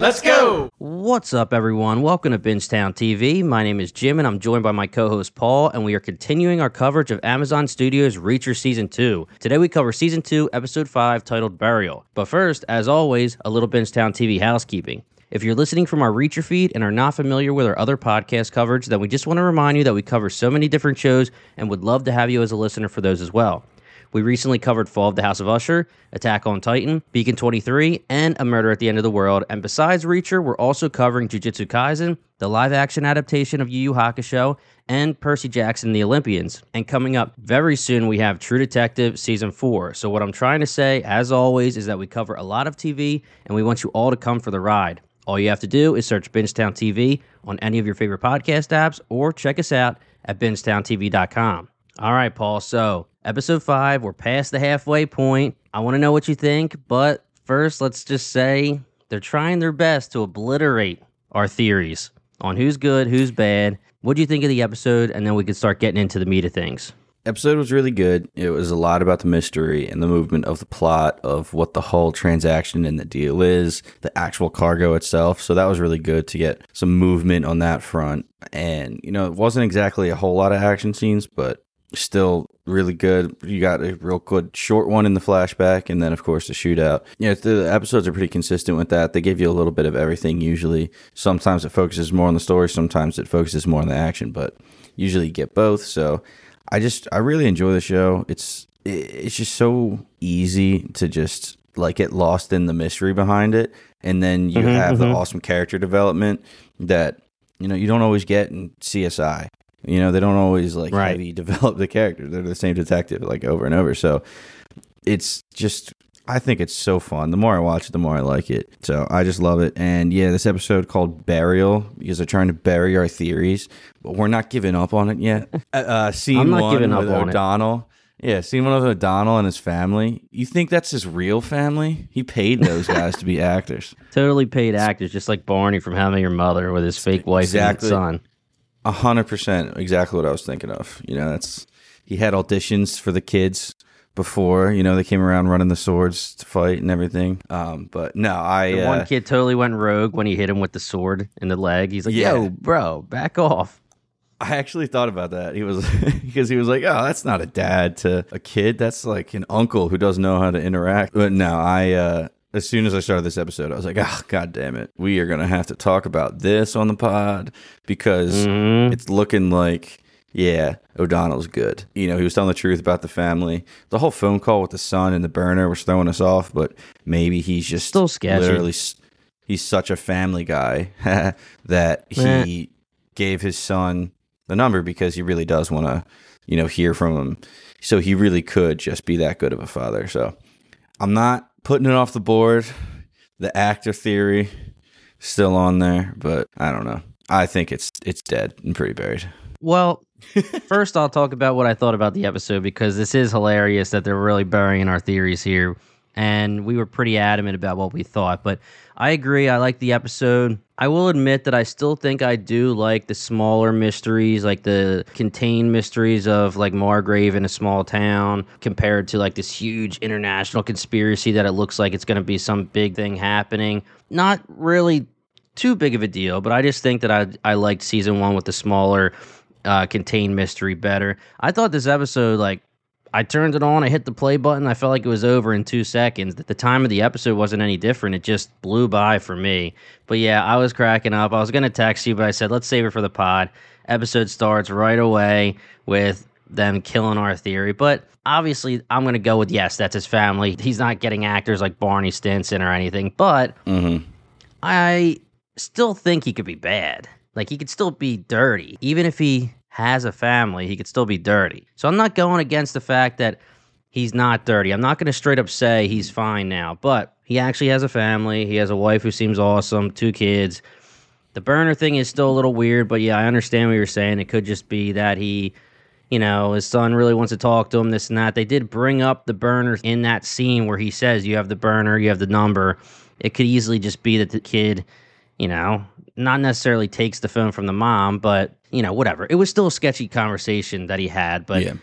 Let's go! What's up, everyone? Welcome to Bingetown TV. My name is Jim, and I'm joined by my co host Paul, and we are continuing our coverage of Amazon Studios' Reacher Season 2. Today, we cover Season 2, Episode 5, titled Burial. But first, as always, a little Bingetown TV housekeeping. If you're listening from our Reacher feed and are not familiar with our other podcast coverage, then we just want to remind you that we cover so many different shows and would love to have you as a listener for those as well. We recently covered Fall of the House of Usher, Attack on Titan, Beacon 23, and A Murder at the End of the World. And besides Reacher, we're also covering Jujutsu Kaisen, the live action adaptation of Yu Yu Hakusho, and Percy Jackson the Olympians. And coming up very soon, we have True Detective Season 4. So, what I'm trying to say, as always, is that we cover a lot of TV and we want you all to come for the ride. All you have to do is search Bingetown TV on any of your favorite podcast apps or check us out at bingetowntv.com. All right, Paul. So, episode five, we're past the halfway point. I want to know what you think, but first, let's just say they're trying their best to obliterate our theories on who's good, who's bad. What do you think of the episode? And then we can start getting into the meat of things. Episode was really good. It was a lot about the mystery and the movement of the plot of what the whole transaction and the deal is, the actual cargo itself. So that was really good to get some movement on that front. And, you know, it wasn't exactly a whole lot of action scenes, but still really good. You got a real good short one in the flashback, and then of course the shootout. Yeah, the episodes are pretty consistent with that. They give you a little bit of everything. Usually, sometimes it focuses more on the story, sometimes it focuses more on the action, but usually you get both. So, I just I really enjoy the show. It's it's just so easy to just like get lost in the mystery behind it, and then you Mhm, have the mhm. awesome character development that you know you don't always get in CSI. You know, they don't always like Right. heavy develop the character. They're the same detective like over and over. So it's just I think it's so fun. The more I watch it, the more I like it. So I just love it. And yeah, this episode called Burial because they're trying to bury our theories, but we're not giving up on it yet. Uh, uh, scene I'm not one giving up with on it. O'Donnell. Yeah, scene one with O'Donnell and his family. You think that's his real family? He paid those guys to be actors. Totally paid actors, just like Barney from How I Met Your Mother with his fake wife Exactly. and son. A hundred percent, exactly what I was thinking of. You know, that's he had auditions for the kids before. You know, they came around running the swords to fight and everything. Um, but no, I The uh, one kid totally went rogue when he hit him with the sword in the leg. He's like, Yeah. "Yo, bro, back off." I actually thought about that. He was because he was like, "Oh, that's not a dad to a kid. That's like an uncle who doesn't know how to interact." But no, I uh as soon as I started this episode, I was like, "Ah, god damn it. We are going to have to talk about this on the pod because Mhm. it's looking like yeah, O'Donnell's good. You know, he was telling the truth about the family. The whole phone call with the son and the burner was throwing us off, but maybe he's just Still sketchy. literally he's such a family guy that he gave his son the number because he really does want to, you know, hear from him. So he really could just be that good of a father. So I'm not putting it off the board. The actor theory still on there, but I don't know. I think it's it's dead and pretty buried. Well, first I'll talk about what I thought about the episode because this is hilarious that they're really burying our theories here. And we were pretty adamant about what we thought. But I agree. I like the episode. I will admit that I still think I do like the smaller mysteries, like the contained mysteries of like Margrave in a small town compared to like this huge international conspiracy that it looks like it's going to be some big thing happening. Not really too big of a deal, but I just think that I I liked season one with the smaller uh, contained mystery better. I thought this episode like I turned it on, I hit the play button, I felt like it was over in two seconds. The time of the episode wasn't any different. It just blew by for me. But yeah, I was cracking up. I was gonna text you, but I said let's save it for the pod. Episode starts right away with them killing our theory, but obviously I'm gonna go with yes, that's his family. He's not getting actors like Barney Stinson or anything, but Mm-hmm. I still think he could be bad. Like he could still be dirty. Even if he has a family, he could still be dirty. So I'm not going against the fact that he's not dirty. I'm not going to straight up say he's fine now, but he actually has a family. He has a wife who seems awesome, two kids. The burner thing is still a little weird, but yeah, I understand what you're saying. It could just be that he, you know, his son really wants to talk to him, this and that. They did bring up the burner in that scene where he says, You have the burner, you have the number. It could easily just be that the kid, you know, not necessarily takes the phone from the mom, but, you know, whatever. It was still a sketchy conversation that he had, but Yeah.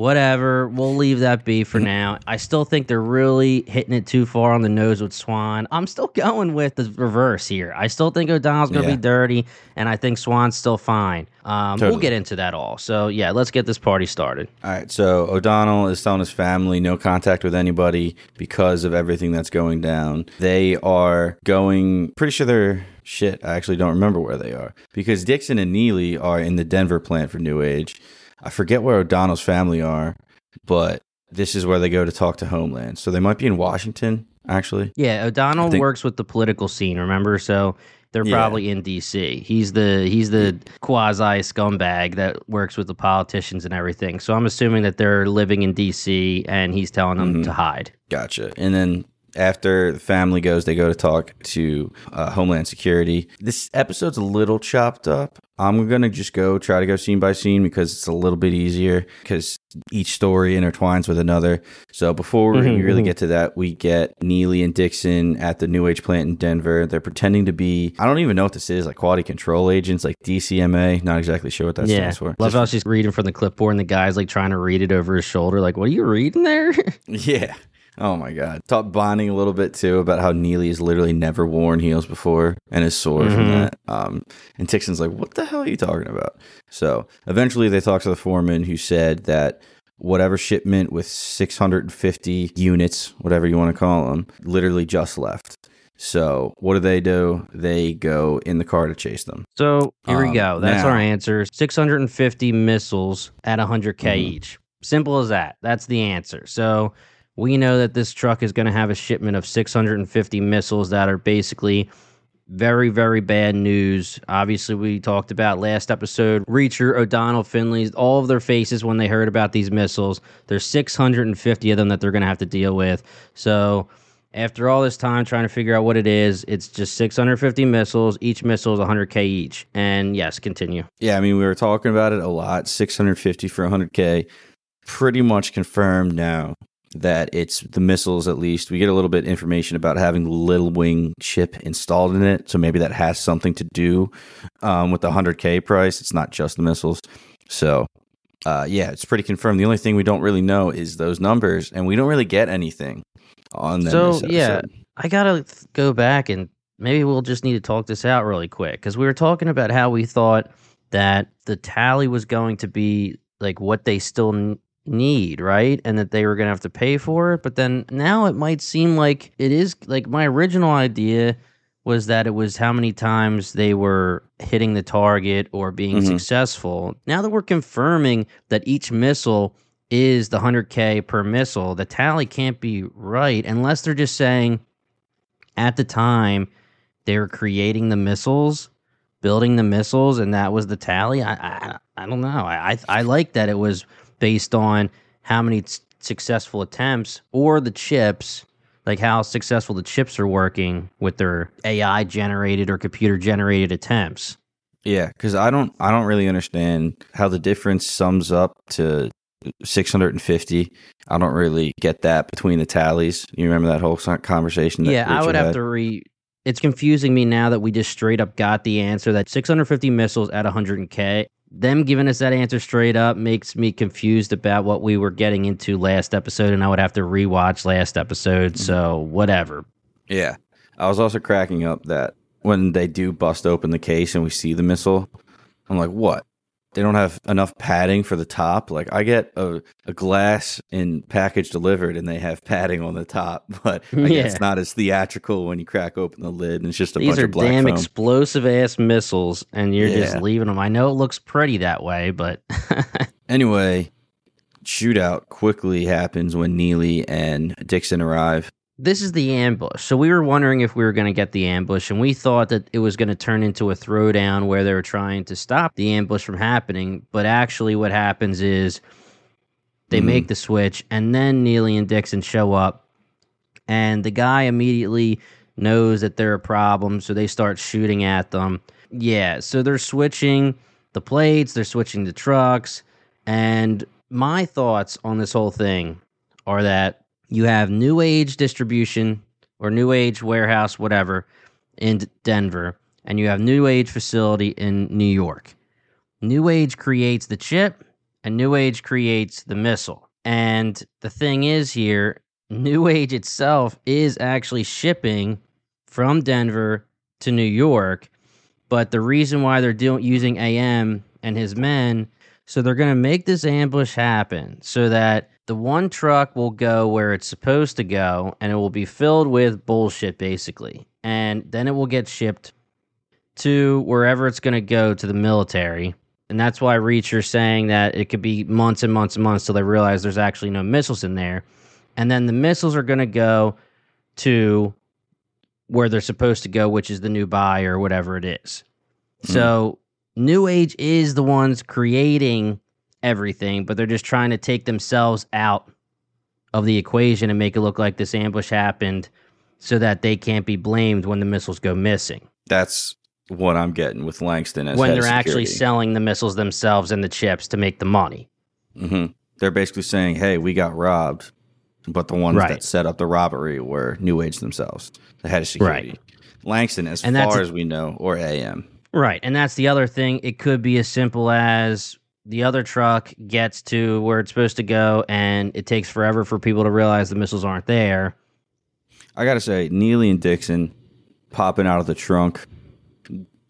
Whatever. We'll leave that be for now. I still think they're really hitting it too far on the nose with Swan. I'm still going with the reverse here. I still think O'Donnell's going to Yeah. be dirty, and I think Swan's still fine. Um, We'll get into that all. So, yeah, let's get this party started. All right, so O'Donnell is telling his family no contact with anybody because of everything that's going down. They are going, pretty sure they're, shit, I actually don't remember where they are. Because Dixon and Neely are in the Denver plant for New Age. I forget where O'Donnell's family are, but this is where they go to talk to Homeland. So they might be in Washington, actually. Yeah, O'Donnell think- works with the political scene, remember? So they're Yeah. probably in DC. He's the he's the quasi scumbag that works with the politicians and everything. So I'm assuming that they're living in DC and he's telling them Mm-hmm. to hide. Gotcha. And then after the family goes, they go to talk to uh, Homeland Security. This episode's a little chopped up. I'm gonna just go try to go scene by scene because it's a little bit easier because each story intertwines with another. So before we Mhm, really mhm. get to that, we get Neely and Dixon at the New Age plant in Denver. They're pretending to be I don't even know what this is like quality control agents, like DCMA. Not exactly sure what that yeah, stands for. love Just- how she's reading from the clipboard and the guy's like trying to read it over his shoulder. Like, what are you reading there? Yeah. Oh my God. Talk bonding a little bit too about how Neely has literally never worn heels before and is sore from Mhm. that. Um, and Dixon's like, what the hell are you talking about? So eventually they talk to the foreman who said that whatever shipment with 650 units, whatever you want to call them, literally just left. So what do they do? They go in the car to chase them. So here we Um, go. That's now- our answer. 650 missiles at 100K Mhm. each. Simple as that. That's the answer. So we know that this truck is going to have a shipment of 650 missiles that are basically very, very bad news. Obviously, we talked about last episode Reacher, O'Donnell, Finley, all of their faces when they heard about these missiles. There's 650 of them that they're going to have to deal with. So after all this time trying to figure out what it is, it's just 650 missiles. Each missile is 100K each. And yes, continue. Yeah, I mean, we were talking about it a lot. 650 for 100K. Pretty much confirmed now that it's the missiles, at least. We get a little bit information about having the Little Wing chip installed in it. So maybe that has something to do um, with the 100K price. It's not just the missiles. So, uh, yeah, it's pretty confirmed. The only thing we don't really know is those numbers, and we don't really get anything on them. So, yeah. I got to go back and maybe we'll just need to talk this out really quick because we were talking about how we thought that the tally was going to be like what they still need, right? And that they were going to have to pay for it. But then now it might seem like it is like my original idea was that it was how many times they were hitting the target or being Mhm. successful. Now that we're confirming that each missile is the 100k per missile, the tally can't be right unless they're just saying at the time they were creating the missiles, building the missiles, and that was the tally. I I, I don't know. I, I I like that it was based on how many successful attempts or the chips, like how successful the chips are working with their AI generated or computer generated attempts. Yeah, because I don't, I don't really understand how the difference sums up to 650. I don't really get that between the tallies. You remember that whole conversation? That yeah, I Richard would have had? to re. It's confusing me now that we just straight up got the answer that 650 missiles at 100k. Them giving us that answer straight up makes me confused about what we were getting into last episode, and I would have to rewatch last episode. So whatever. Yeah, I was also cracking up that when they do bust open the case and we see the missile, I'm like, what? They don't have enough padding for the top. Like I get a, a glass in package delivered and they have padding on the top, but I Yeah. guess not as theatrical when you crack open the lid and it's just a These bunch of black damn foam. explosive ass missiles, and you're just leaving them. I know it looks pretty that way, but Anyway, shootout quickly happens when Neely and Dixon arrive. This is the ambush. So we were wondering if we were going to get the ambush, and we thought that it was going to turn into a throwdown where they were trying to stop the ambush from happening. But actually, what happens is they Mhm. make the switch, and then Neely and Dixon show up, and the guy immediately knows that they're a problem, so they start shooting at them. Yeah, so they're switching the plates, they're switching the trucks, and my thoughts on this whole thing are that you have new age distribution or new age warehouse whatever in denver and you have new age facility in new york new age creates the chip and New Age creates the missile. And the thing is here, New Age itself is actually shipping from Denver to New York, but the reason why they're doing using AM and his men, so they're going to make this ambush happen so that the one truck will go where it's supposed to go and it will be filled with bullshit basically. And then it will get shipped to wherever it's going to go to the military. And that's why Reacher's saying that it could be months and months and months till they realize there's actually no missiles in there. And then the missiles are going to go to where they're supposed to go, which is the new buy or whatever it is. Hmm. So New Age is the ones creating everything, but they're just trying to take themselves out of the equation and make it look like this ambush happened so that they can't be blamed when the missiles go missing. That's what I'm getting with Langston as when they're actually selling the missiles themselves and the chips to make the money. hmm They're basically saying, "Hey, we got robbed," but the ones Right. that set up the robbery were New Age themselves, the head of security. Langston, as And far as we know, or AM. Right. And that's the other thing. It could be as simple as the other truck gets to where it's supposed to go and it takes forever for people to realize the missiles aren't there. I gotta say, Neely and Dixon popping out of the trunk,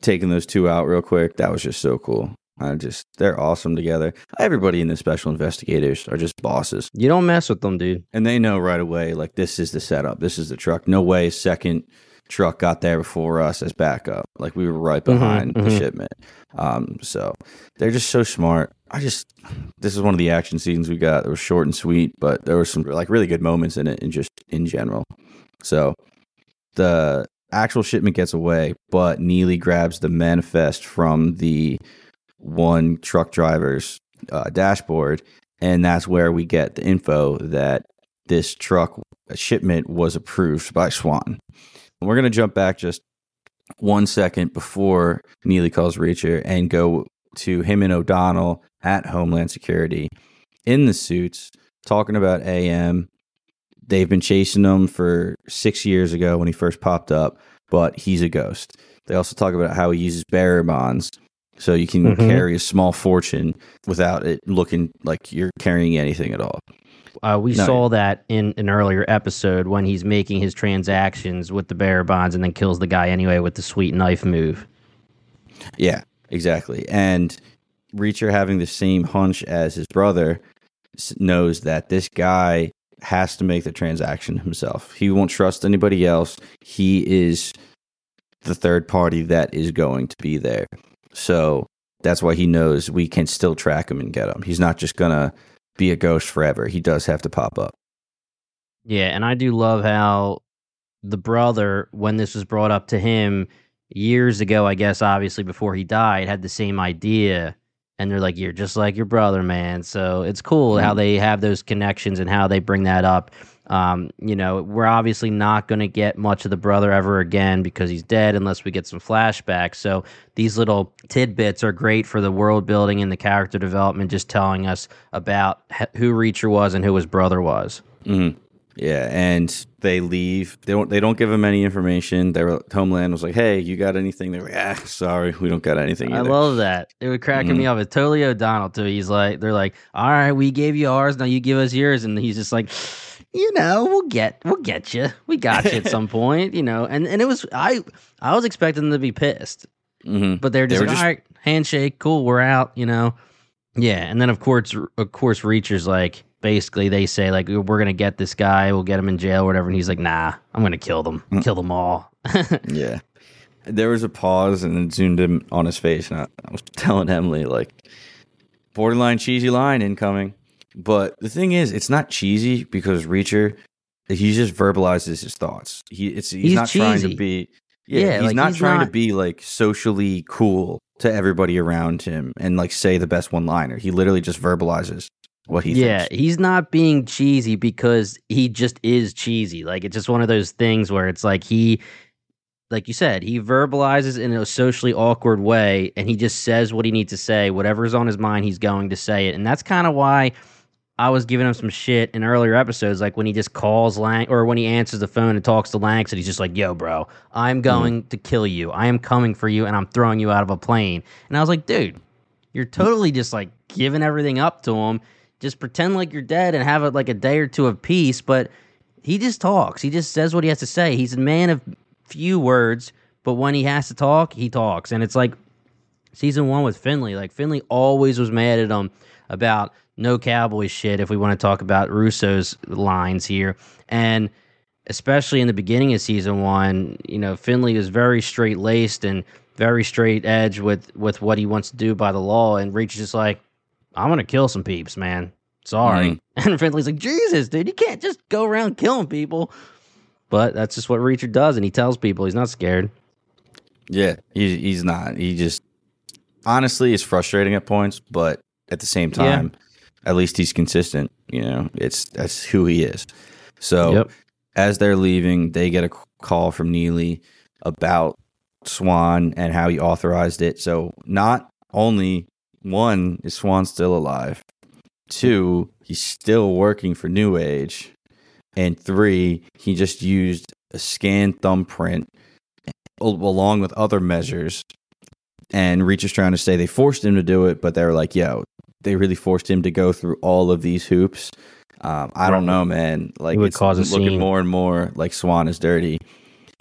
taking those two out real quick. That was just so cool. I just they're awesome together. Everybody in the special investigators are just bosses, You don't mess with them, dude. and they know right away like this is the setup. This is the truck. No way, second truck got there before us as backup. Like we were right Mhm, behind the mhm. shipment. Um, so they're just so smart. I just this is one of the action scenes we got. It was short and sweet, but there were some like really good moments in it, and just in general. So the actual shipment gets away, but Neely grabs the manifest from the one truck driver's uh, dashboard, and that's where we get the info that this truck shipment was approved by Swan. We're gonna jump back just one second before Neely calls Reacher and go to him and O'Donnell at Homeland Security in the suits talking about AM. They've been chasing him for six years ago when he first popped up, but he's a ghost. They also talk about how he uses bearer bonds so you can Mhm. carry a small fortune without it looking like you're carrying anything at all. Uh, we No. saw that in an earlier episode when he's making his transactions with the bearer bonds and then kills the guy anyway with the sweet knife move. Yeah, exactly. And Reacher, having the same hunch as his brother, knows that this guy has to make the transaction himself. He won't trust anybody else. He is the third party that is going to be there. So that's why he knows we can still track him and get him. He's not just going to be a ghost forever. He does have to pop up. Yeah, and I do love how the brother, when this was brought up to him years ago, I guess, obviously before he died, had the same idea. And they're like, You're just like your brother, man. So it's cool how Mhm. they have those connections and how they bring that up. Um, you know, we're obviously not going to get much of the brother ever again because he's dead unless we get some flashbacks. So these little tidbits are great for the world building and the character development, just telling us about who Reacher was and who his brother was. hmm Yeah, and they leave. They don't. They don't give him any information. Their Homeland was like, "Hey, you got anything?" They're like, "Ah, sorry, we don't got anything." I love that. It would cracking Mhm. me up. It's totally O'Donnell too. He's like, they're like, all right, we gave you ours, now you give us yours, and he's just like, you know, we'll get, we'll get you, we got you at some point, you know. And and it was, I, I was expecting them to be pissed, Mhm. but they're just were like, just- all right, handshake, cool, we're out, you know. Yeah, and then of course, of course, Reacher's like, basically, they say like, we're gonna get this guy, we'll get him in jail, or whatever, and he's like, nah, I'm gonna kill them, Mm. kill them all. Yeah. There was a pause and then zoomed in on his face, and I, I was telling Emily like, borderline cheesy line incoming. But the thing is, it's not cheesy because Reacher, he just verbalizes his thoughts. He it's he's, He's not trying to be. Yeah, Yeah, he's like, not he's trying not- to be like socially cool to everybody around him and like say the best one liner. He literally just verbalizes what he yeah, thinks. he's not being cheesy because he just is cheesy. Like it's just one of those things where it's like he like you said, he verbalizes in a socially awkward way and he just says what he needs to say. Whatever's on his mind, he's going to say it. And that's kind of why I was giving him some shit in earlier episodes, like when he just calls Lang or when he answers the phone and talks to Lanx and he's just like, yo, bro, I'm hmm. going to kill you. I am coming for you and I'm throwing you out of a plane. And I was like, dude, you're totally just like giving everything up to him. Just pretend like you're dead and have it like a day or two of peace. But he just talks. He just says what he has to say. He's a man of few words, but when he has to talk, he talks. And it's like season one with Finley. Like Finley always was mad at him about no cowboy shit. If we want to talk about Russo's lines here, and especially in the beginning of season one, you know, Finley is very straight laced and very straight edge with with what he wants to do by the law, and Reach is just like, I'm gonna kill some peeps, man. Sorry. Mm-hmm. And Finley's like, Jesus, dude, you can't just go around killing people. But that's just what Reacher does, and he tells people he's not scared. Yeah, he's he's not. He just honestly is frustrating at points, but at the same time, yeah. At least he's consistent. You know, it's that's who he is. So yep. as they're leaving, they get a call from Neely about Swan and how he authorized it. So not only one is Swan still alive, two he's still working for New Age, and three he just used a scanned thumbprint along with other measures. And Reach is trying to say they forced him to do it, but they were like, yo, they really forced him to go through all of these hoops. Um, I don't know, man. Like it it's looking scene. more and more like Swan is dirty.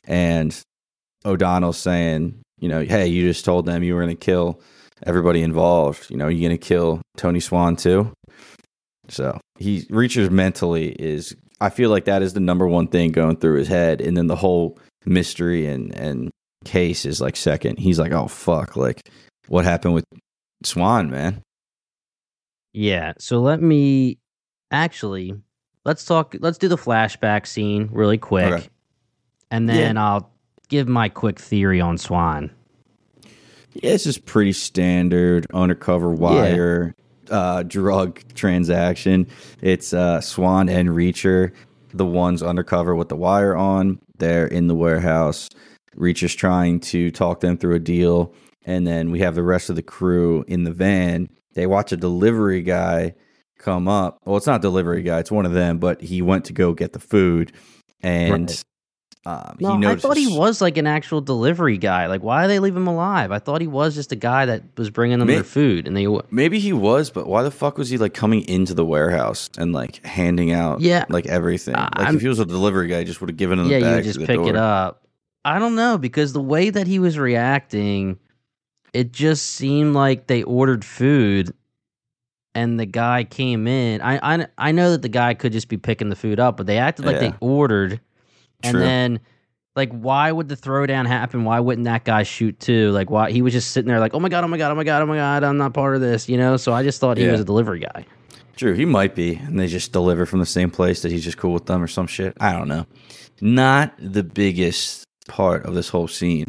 And O'Donnell's saying, you know, hey, you just told them you were going to kill everybody involved. You know, you going to kill Tony Swan too? So he reaches mentally is. I feel like that is the number one thing going through his head, and then the whole mystery and and case is like second. He's like, oh fuck, like what happened with Swan, man? Yeah. So let me actually let's talk. Let's do the flashback scene really quick, okay. and then yeah. I'll give my quick theory on Swan. Yeah, it's just pretty standard undercover wire yeah. uh, drug transaction. It's uh, Swan and Reacher, the ones undercover with the wire on. They're in the warehouse. Reacher's trying to talk them through a deal, and then we have the rest of the crew in the van. They watch a delivery guy come up. Well, it's not delivery guy; it's one of them, but he went to go get the food, and right. Um, no, notices- I thought he was like an actual delivery guy. Like, why do they leave him alive? I thought he was just a guy that was bringing them maybe, their food, and they maybe he was, but why the fuck was he like coming into the warehouse and like handing out, yeah, like everything? Uh, like I'm, if he was a delivery guy, he just would have given him. Yeah, the you just pick door. it up. I don't know because the way that he was reacting, it just seemed like they ordered food and the guy came in. I, I I know that the guy could just be picking the food up, but they acted like yeah. they ordered and True. then like why would the throwdown happen? Why wouldn't that guy shoot too? Like why he was just sitting there like, "Oh my god, oh my god, oh my god, oh my god, I'm not part of this," you know? So I just thought he yeah. was a delivery guy. True, he might be, and they just deliver from the same place that he's just cool with them or some shit. I don't know. Not the biggest part of this whole scene.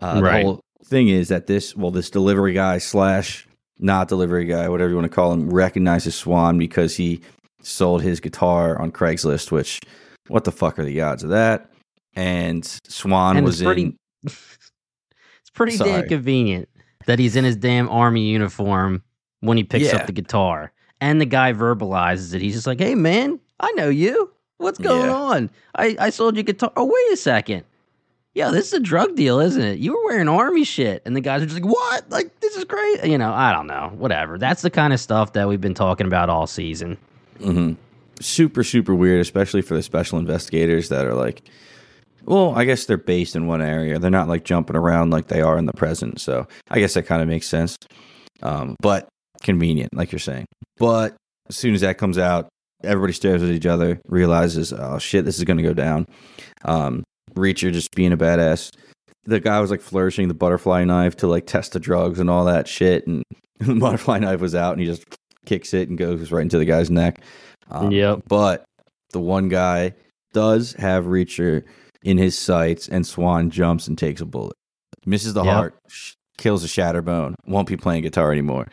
Uh, right. The whole thing is that this, well, this delivery guy slash not delivery guy, whatever you want to call him, recognizes Swan because he sold his guitar on Craigslist, which what the fuck are the odds of that? And Swan and was pretty, in. it's pretty Sorry. damn convenient that he's in his damn army uniform when he picks yeah. up the guitar. And the guy verbalizes it. He's just like, hey, man, I know you. What's going yeah. on? I, I sold you guitar. Oh, wait a second. Yeah, this is a drug deal, isn't it? You were wearing army shit. And the guys are just like, what? Like, this is great. You know, I don't know. Whatever. That's the kind of stuff that we've been talking about all season. Mm-hmm super super weird, especially for the special investigators that are like, well, I guess they're based in one area. They're not like jumping around like they are in the present. So I guess that kind of makes sense. Um, but convenient, like you're saying. But as soon as that comes out, everybody stares at each other, realizes, oh shit, this is going to go down. Um, Reacher just being a badass. The guy was like flourishing the butterfly knife to like test the drugs and all that shit. And the butterfly knife was out and he just kicks it and goes right into the guy's neck. Um, yep. But the one guy does have Reacher in his sights, and Swan jumps and takes a bullet, misses the yep. heart, sh- kills the shatterbone. Won't be playing guitar anymore.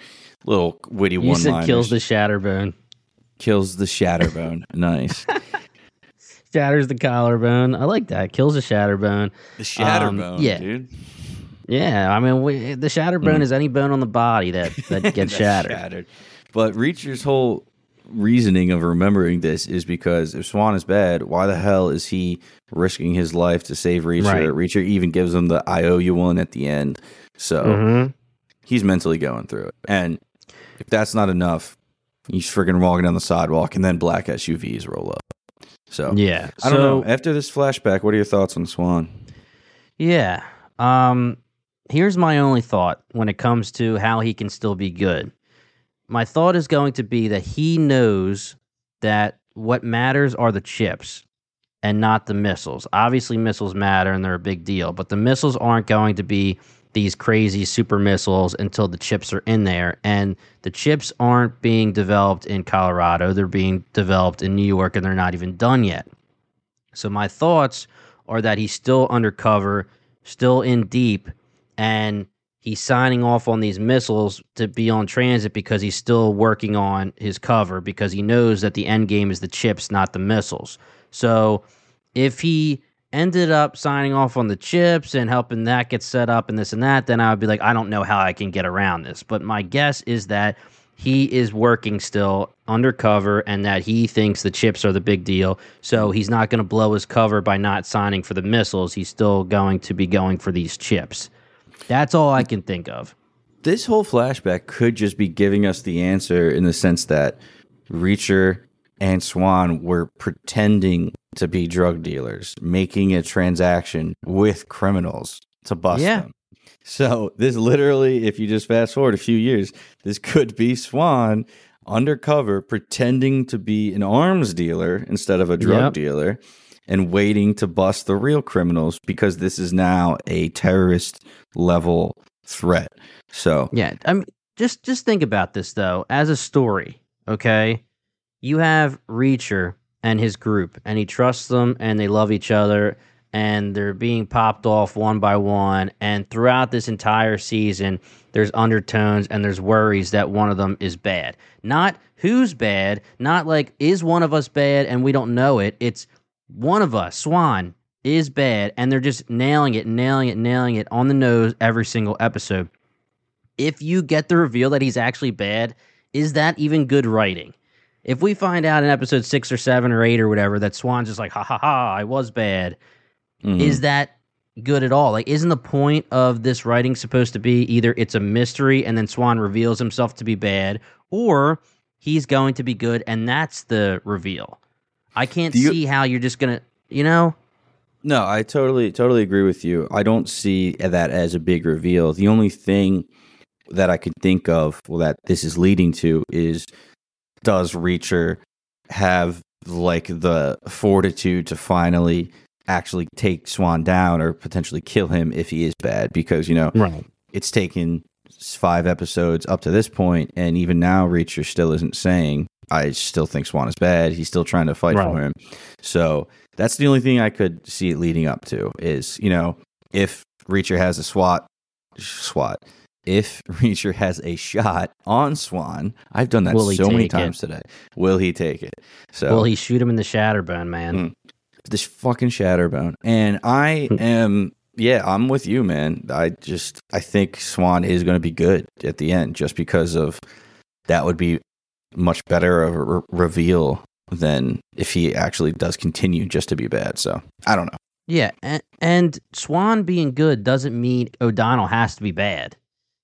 Little witty one. line. kills the shatterbone. Kills the shatterbone. nice. Shatters the collarbone. I like that. Kills the shatterbone. The shatterbone, um, yeah. dude. Yeah, I mean, we, the shatterbone mm. is any bone on the body that that gets shattered. shattered. But Reacher's whole reasoning of remembering this is because if Swan is bad, why the hell is he risking his life to save Reacher? Right. Reacher even gives him the I owe you one at the end. So, mm-hmm. he's mentally going through it. And if that's not enough, he's freaking walking down the sidewalk and then black SUVs roll up. So Yeah. I don't so, know. After this flashback, what are your thoughts on Swan? Yeah. Um here's my only thought when it comes to how he can still be good. My thought is going to be that he knows that what matters are the chips and not the missiles. Obviously missiles matter and they're a big deal, but the missiles aren't going to be these crazy super missiles until the chips are in there and the chips aren't being developed in Colorado, they're being developed in New York and they're not even done yet. So my thoughts are that he's still undercover, still in deep, and he's signing off on these missiles to be on transit because he's still working on his cover because he knows that the end game is the chips, not the missiles. So if he ended up signing off on the chips and helping that get set up and this and that, then I would be like, I don't know how I can get around this. But my guess is that he is working still undercover and that he thinks the chips are the big deal. So he's not going to blow his cover by not signing for the missiles. He's still going to be going for these chips. That's all I can think of. This whole flashback could just be giving us the answer in the sense that Reacher and Swan were pretending to be drug dealers, making a transaction with criminals to bust Yeah. them. So this literally, if you just fast forward a few years, this could be Swan undercover pretending to be an arms dealer instead of a drug Yep. dealer and waiting to bust the real criminals because this is now a terrorist level threat. So Yeah, I mean, just just think about this though, as a story. Okay, you have Reacher and his group, and he trusts them, and they love each other, and they're being popped off one by one. And throughout this entire season, there's undertones and there's worries that one of them is bad. Not who's bad, not like is one of us bad and we don't know it. It's one of us, Swan, is bad, and they're just nailing it, nailing it, nailing it on the nose every single episode if you get the reveal that he's actually bad, is that even good writing? If we find out in episode six or seven or eight or whatever that Swan's just like, ha ha ha, I was bad, mhm. is that good at all? Like, isn't the point of this writing supposed to be either it's a mystery and then Swan reveals himself to be bad, or he's going to be good and that's the reveal? I can't you- see how you're just gonna, you know? No, I totally totally agree with you. I don't see that as a big reveal. The only thing that I could think of well, that this is leading to is does Reacher have like the fortitude to finally actually take Swan down or potentially kill him if he is bad because you know Right. it's taken five episodes up to this point, and even now, Reacher still isn't saying, I still think Swan is bad. He's still trying to fight for him. So that's the only thing I could see it leading up to is, you know, if Reacher has a SWAT, SWAT, if Reacher has a shot on Swan, I've done that so many take it? times today. Will he take it? So Will he shoot him in the shatterbone, man? Mm. this fucking Shatterbone. And I Hmm. am, yeah, I'm with you, man. I just, I think Swan is going to be good at the end just because of that would be much better of a re- reveal than if he actually does continue just to be bad. So I don't know. Yeah, and, and Swan being good doesn't mean O'Donnell has to be bad.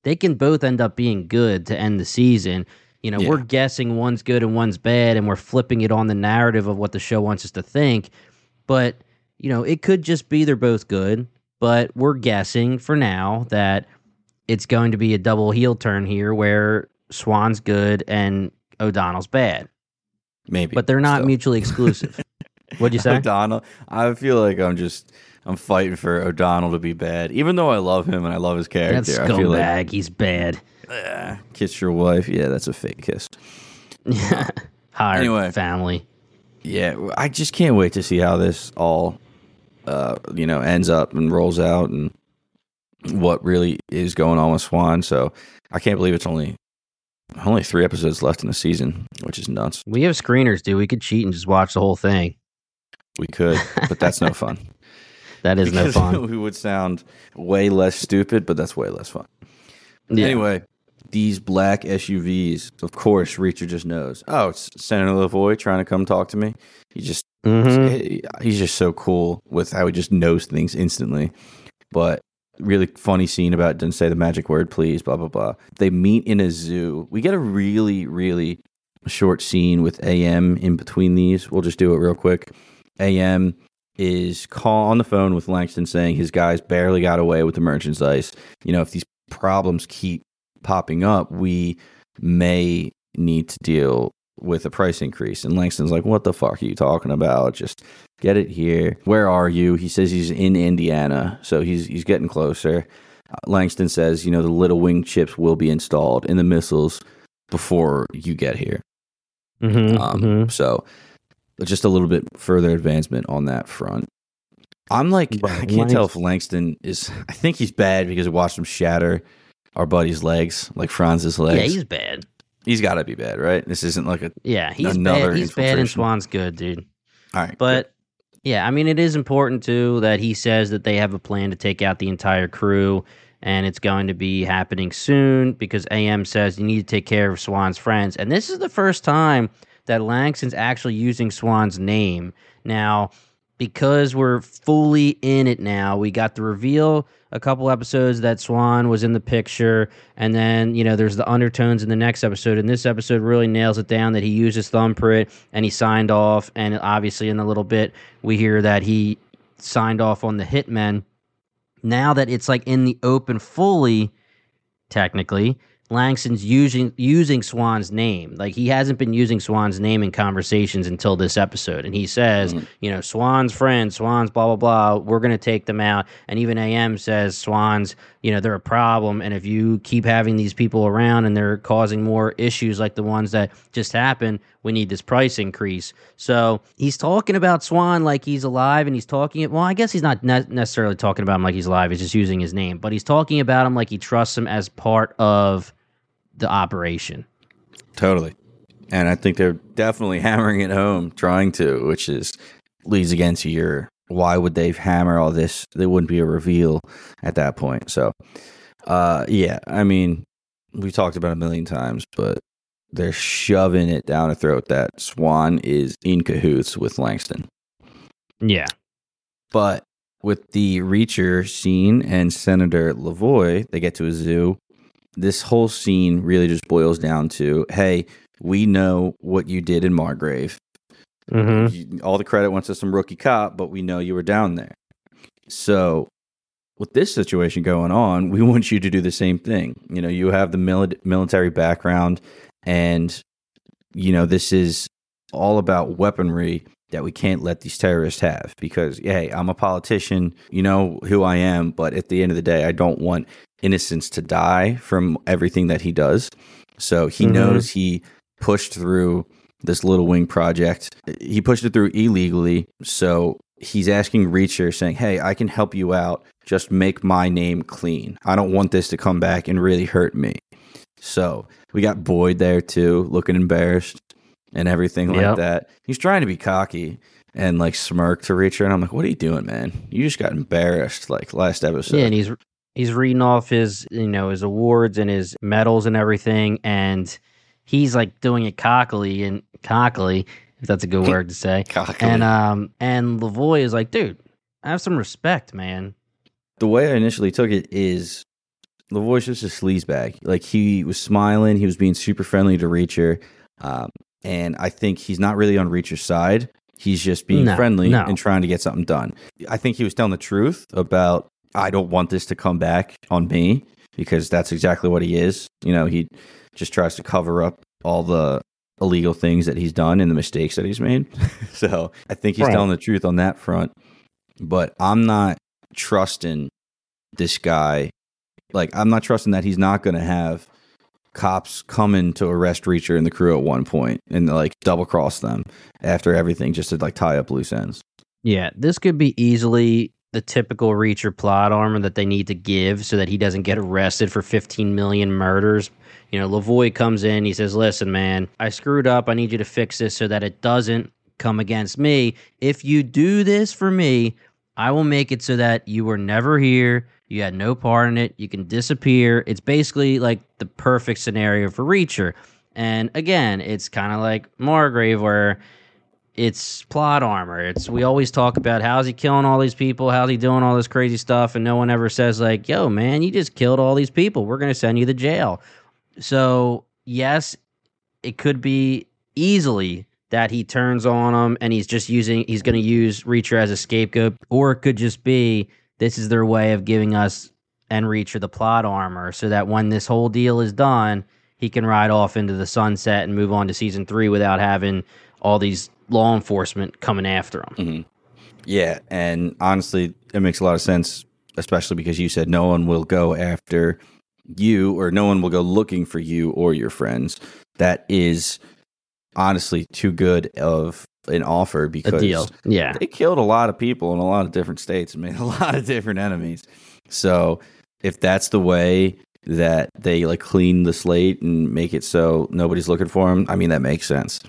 They can both end up being good to end the season. You know, Yeah. we're guessing one's good and one's bad, and we're flipping it on the narrative of what the show wants us to think. But, you know, it could just be they're both good, but we're guessing for now that it's going to be a double heel turn here where Swan's good and O'Donnell's bad. Maybe. But they're not mutually exclusive. What'd you say? O'Donnell. I feel like I'm just, I'm fighting for O'Donnell to be bad, even though I love him and I love his That character. I feel like, scumbag, he's bad. kiss your wife. Yeah, that's a fake kiss. Yeah, Hired Anyway. family. Yeah, I just can't wait to see how this all, uh, you know, ends up and rolls out, and what really is going on with Swan. So I can't believe it's only only three episodes left in the season, which is nuts. We have screeners, dude. We could cheat and just watch the whole thing. We could, but that's no fun. That is no fun. we would sound way less stupid, but that's way less fun. Yeah. Anyway, these black SUVs, of course, Reacher just knows. Oh, it's Senator Lavoy trying to come talk to me. He just Mhm. he's just so cool with how he just knows things instantly. But really funny scene about didn't say the magic word, please, blah blah blah. They meet in a zoo. We get a really really short scene with AM in between these. We'll just do it real quick. AM is call on the phone with Langston saying his guys barely got away with the merchandise. You know, if these problems keep popping up, we may need to deal with a price increase. And Langston's like, What the fuck are you talking about? Just get it here. Where are you? He says he's in Indiana. So he's he's getting closer. Langston says, you know, the little wing chips will be installed in the missiles before you get here. Mm-hmm, Um, mm-hmm. So just a little bit further advancement on that front. I'm like, I can't tell if Langston is. I think he's bad because I watched him shatter our buddy's legs, like Franz's legs. Yeah, he's bad. he's got to be bad, right? This isn't like a. Yeah, he's Another bad. He's bad, and. Swan's good, dude. All right, But yeah, I mean, it is important too that he says that they have a plan to take out the entire crew, and it's going to be happening soon because AM says you need to take care of Swan's friends, and this is the first time that Langston's actually using Swan's name now. Because we're fully in it now, we got the reveal a couple episodes that Swan was in the picture, and then you know there's the undertones in the next episode. And this episode really nails it down that he used his thumbprint and he signed off. And obviously, in a little bit, we hear that he signed off on the Hitmen. Now that it's like in the open fully, technically, Langston's using using Swan's name. Like he hasn't been using Swan's name in conversations until this episode. And he says, Mhm. you know, Swan's friends, Swan's blah blah blah. We're gonna take them out. And even AM says Swan's, you know, they're a problem. And if you keep having these people around and they're causing more issues like the ones that just happened, we need this price increase. So he's talking about Swan like he's alive, and he's talking. Well, I guess he's not ne- necessarily talking about him like he's alive. He's just using his name, but he's talking about him like he trusts him as part of the operation. Totally. And I think they're definitely hammering it home, trying to, which is leads again to your why would they hammer all this? There wouldn't be a reveal at that point. So, uh, yeah, I mean, we talked about it a million times, but they're shoving it down a throat that Swan is in cahoots with Langston. Yeah. But with the Reacher scene and Senator Lavoy, they get to a zoo. This whole scene really just boils down to hey, we know what you did in Margrave. Mm-hmm. You- all the credit went to some rookie cop, but we know you were down there. So, with this situation going on, we want you to do the same thing. You know, you have the mili- military background, and, you know, this is all about weaponry that we can't let these terrorists have because, hey, I'm a politician, you know who I am, but at the end of the day, I don't want innocents to die from everything that he does. So he Mhm. knows he pushed through this little wing project. He pushed it through illegally. So he's asking Reacher, saying, Hey, I can help you out. Just make my name clean. I don't want this to come back and really hurt me. So we got Boyd there too, looking embarrassed and everything like Yep. that. He's trying to be cocky and like smirk to Reacher. And I'm like, What are you doing, man? You just got embarrassed like last episode. yeah, and he's he's reading off his you know his awards and his medals and everything, and he's like doing it cockily and cockily, if that's a good word to say. cocky. And um and Lavoy is like, dude, I have some respect, man. the way I initially took it is was just a sleazebag. Like he was smiling, he was being super friendly to Reacher, um, and I think he's not really on Reacher's side. He's just being No, friendly no. and trying to get something done. I think he was telling the truth about I don't want this to come back on me because that's exactly what he is. You know, he just tries to cover up all the illegal things that he's done and the mistakes that he's made. so I think he's Right. telling the truth on that front. But I'm not trusting this guy. Like, I'm not trusting that he's not going to have cops coming to arrest Reacher and the crew at one point and like double cross them after everything just to like tie up loose ends. Yeah, this could be easily the typical Reacher plot armor that they need to give so that he doesn't get arrested for 15 million murders. You know, Lavoy comes in, he says, Listen, man, I screwed up. I need you to fix this so that it doesn't come against me. If you do this for me, I will make it so that you were never here. You had no part in it. You can disappear. It's basically like the perfect scenario for Reacher. And again, it's kind of like Margrave, where it's plot armor. It's we always talk about how's he killing all these people, how's he doing all this crazy stuff, and no one ever says like, "Yo, man, you just killed all these people. We're gonna send you to jail." So yes, it could be easily that he turns on them and he's just using he's to use Reacher as a scapegoat, or it could just be this is their way of giving us and Reacher the plot armor, so that when this whole deal is done, he can ride off into the sunset and move on to season three without having all these law enforcement coming after them. Mm-hmm. Yeah, and honestly, it makes a lot of sense, especially because you said no one will go after you or no one will go looking for you or your friends. That is honestly too good of an offer because. Yeah. they killed a lot of people in a lot of different states and made a lot of different enemies. So if that's the way that they like clean the slate and make it so nobody's looking for them, I mean that makes sense.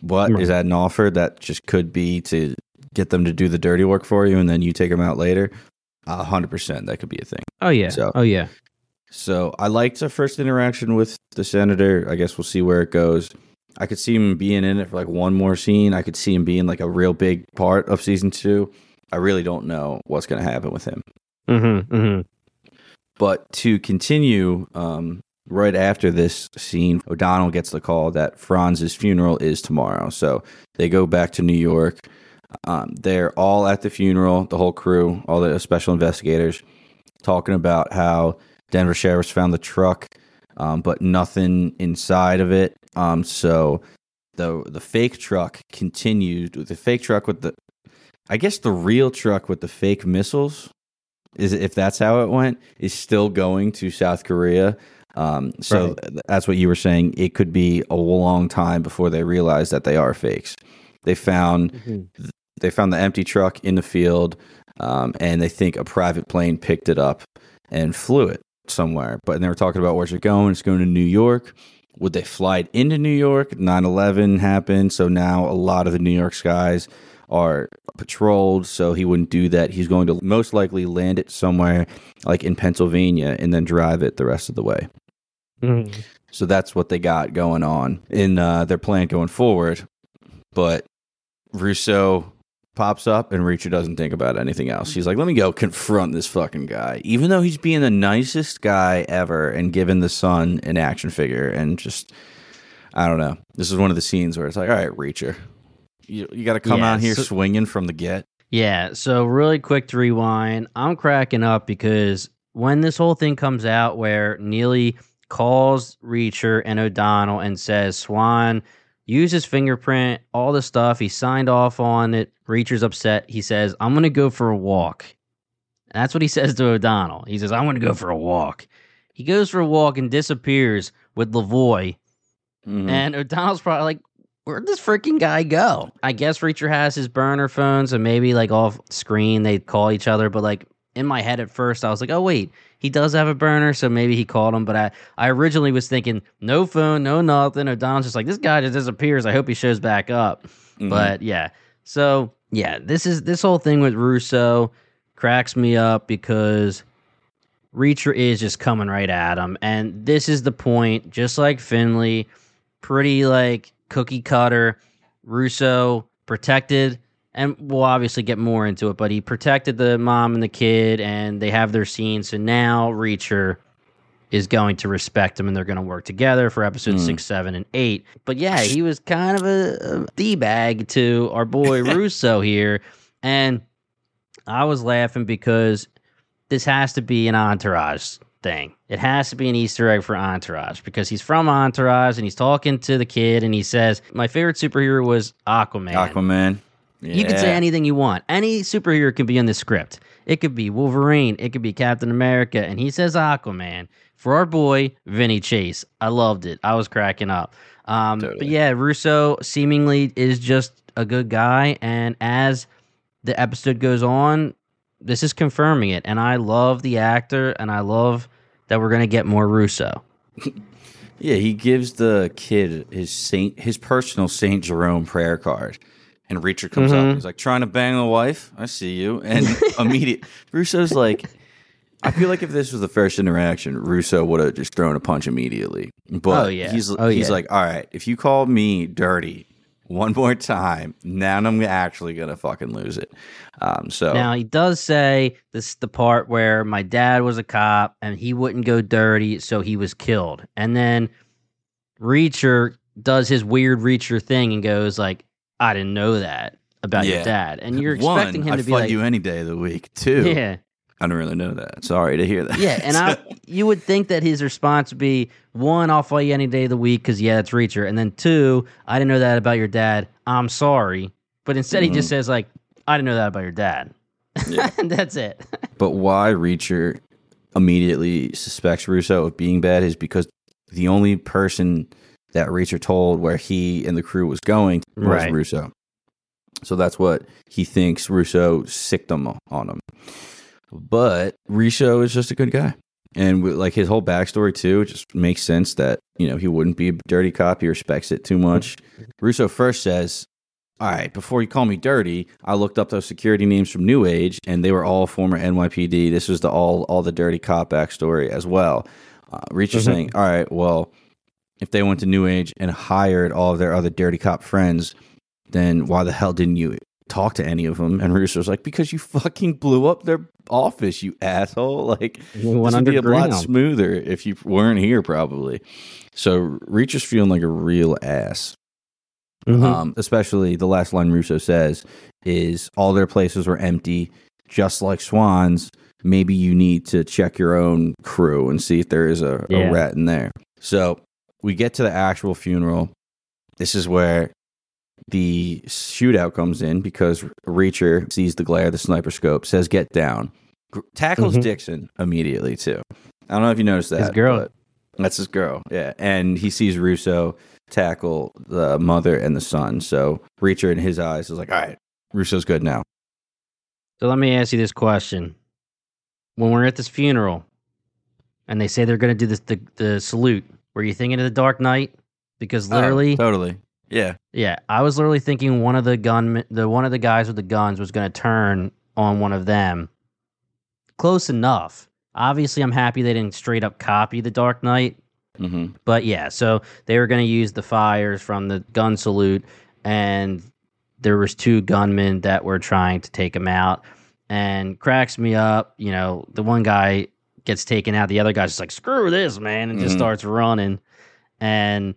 What Right. is that an offer that just could be to get them to do the dirty work for you and then you take them out later? A hundred percent, that could be a thing. Oh yeah. So- oh yeah. So I liked our first interaction with the senator. I guess we'll see where it goes. I could see him being in it for like one more scene. I could see him being like a real big part of season two. I really don't know what's going to happen with him. Mm-hmm. Mm-hmm. But to continue, um, right after this scene, O'Donnell gets the call that Franz's funeral is tomorrow. So they go back to New York. Um, they're all at the funeral, the whole crew, all the special investigators, talking about how Denver sheriffs found the truck, um, but nothing inside of it. Um, so the the fake truck continued. The fake truck with the, I guess the real truck with the fake missiles is if that's how it went is still going to South Korea. Um, so Right. th- that's what you were saying. It could be a long time before they realize that they are fakes. They found they found the empty truck in the field, um, and they think a private plane picked it up and flew it somewhere. But they were talking about where's it going? It's going to New York. Would they fly it into New York? 9 11 happened. So now a lot of the New York skies are patrolled. So he wouldn't do that. He's going to most likely land it somewhere like in Pennsylvania and then drive it the rest of the way. Mm-hmm. So that's what they got going on in uh, their plan going forward. But Russo pops up and Reacher doesn't think about anything else. He's like, let me go confront this fucking guy. Even though he's being the nicest guy ever and giving the son an action figure and just, I don't know. This is one of the scenes where it's like, all right, Reacher, you, you got to come Yeah, out here so- swinging from the get. Yeah, so really quick to rewind. I'm cracking up because when this whole thing comes out where Neagley calls Reacher and O'Donnell and says Swan used his fingerprint, all the stuff, he signed off on it. Reacher's upset. He says, I'm gonna go for a walk. That's what he says to O'Donnell. He says, I'm gonna go for a walk. He goes for a walk and disappears with Lavoy. Mhm. And O'Donnell's probably like, where'd this freaking guy go? I guess Reacher has his burner phone, so maybe like off screen they call each other. But like in my head at first, I was like, oh wait, he does have a burner, so maybe he called him. But I, I originally was thinking, no phone, no nothing. O'Donnell's just like, this guy just disappears. I hope he shows back up. Mhm. But yeah, so yeah, this is this whole thing with Russo cracks me up because Reacher is just coming right at him, and this is the point. Just like Finlay, pretty like cookie cutter. Russo protected, and we'll obviously get more into it. But he protected the mom and the kid, and they have their scene. So now Reacher is going to respect him, and they're going to work together for episodes Mm. six, seven, and eight. But yeah, he was kind of a, a d bag to our boy Russo here, and I was laughing because this has to be an entourage thing. It has to be an Easter egg for Entourage because he's from Entourage and he's talking to the kid and he says, My favorite superhero was Aquaman. Aquaman. You can say anything you want. Any superhero can be in the script. It could be Wolverine, it could be Captain America, and he says Aquaman for our boy Vinny Chase. I loved it. I was cracking up. Um, But yeah, Russo seemingly is just a good guy, and as the episode goes on, this is confirming it. And I love the actor, and I love that we're gonna get more Russo. Yeah, he gives the kid his Saint his personal Saint Jerome prayer card. And Reacher comes Mhm. up. He's like, trying to bang the wife? I see you. And immediate Russo's like I feel like if this was the first interaction, Russo would have just thrown a punch immediately. But Oh, yeah. he's Oh, he's yeah. like, All right, if you call me dirty one more time. Now I'm actually gonna fucking lose it. Um, so Now he does say this is the part where my dad was a cop and he wouldn't go dirty, so he was killed. And then Reacher does his weird Reacher thing and goes like, "I didn't know that about your dad," and you're one, expecting him I'd to be fight like, you any day of the week. too." "Yeah, I don't really know that. Sorry to hear that. yeah." And I, you would think that his response would be one, "I'll fight you any day of the week," because yeah, that's Reacher, and then two, "I didn't know that about your dad. I'm sorry," but instead he just says like, "I didn't know that about your dad," Mm-hmm. Yeah. that's it. But why Reacher immediately suspects Russo of being bad is because the only person that Reacher told where he and the crew was going was Right. Russo. So that's what he thinks Russo sicked them on him. But Russo is just a good guy. And with, like his whole backstory too, it just makes sense that, you know, he wouldn't be a dirty cop. He respects it too much. Russo first says, all right, before you call me dirty, I looked up those security names from New Age, and they were all former NYPD. This was the all all the dirty cop backstory as well. Uh, Reacher saying, all right, well, if they went to New Age and hired all of their other dirty cop friends, then why the hell didn't you talk to any of them? And Russo's like, because you fucking blew up their office, you asshole. Like, We this would be a lot smoother if you weren't here, probably. So Reacher's feeling like a real ass. Mhm. Um, especially the last line Russo says is all their places were empty, just like swans. Maybe you need to check your own crew and see if there is a, Yeah. a rat in there. So we get to the actual funeral. This is where the shootout comes in because Reacher sees the glare of the sniper scope, says, Get down. Gr- Tackles Mhm. Dixon immediately, too. I don't know if you noticed that. His girl. That's his girl, yeah. And he sees Russo tackle the mother and the son. So Reacher in his eyes is like, all right, Russo's good now. So let me ask you this question: When we're at this funeral, and they say they're going to do this the, the salute, were you thinking of the Dark Knight? Because literally, Oh, totally. Yeah. yeah, I was literally thinking one of the gun, the one of the guys with the guns was going to turn on one of them. Close enough. Obviously, I'm happy they didn't straight up copy the Dark Knight, hmm but yeah, so they were going to use the fires from the gun salute, and there was two gunmen that were trying to take him out, and cracks me up. You know, the one guy gets taken out, the other guy's just like, "Screw this, man," and just Mhm. starts running, and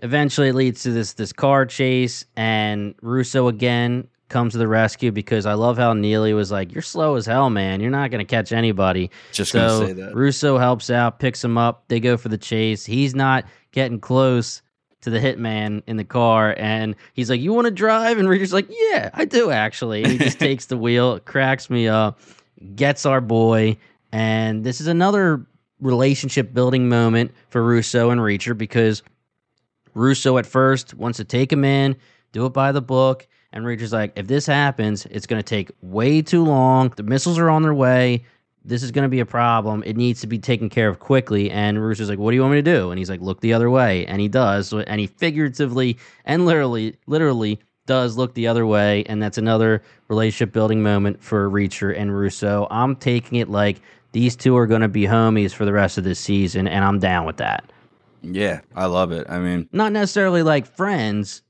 eventually it leads to this this car chase, and Russo again comes to the rescue because I love how Neagley was like, "You're slow as hell, man. You're not going to catch anybody." Just So gonna say that. Russo helps out, picks him up. They go for the chase. He's not getting close to the hitman in the car, and he's like, "You want to drive?" And Reacher's like, "Yeah, I do actually." And he just takes the wheel, cracks me up, gets our boy, and this is another relationship building moment for Russo and Reacher because Russo at first wants to take him in, do it by the book. And Reacher's like, if this happens, it's going to take way too long. The missiles are on their way. This is going to be a problem. It needs to be taken care of quickly. And Russo's like, what do you want me to do? And he's like, look the other way. And he does. And he figuratively and literally, literally does look the other way. And that's another relationship building moment for Reacher and Russo. I'm taking it like these two are going to be homies for the rest of this season. And I'm down with that. Yeah, I love it. I mean, not necessarily like friends,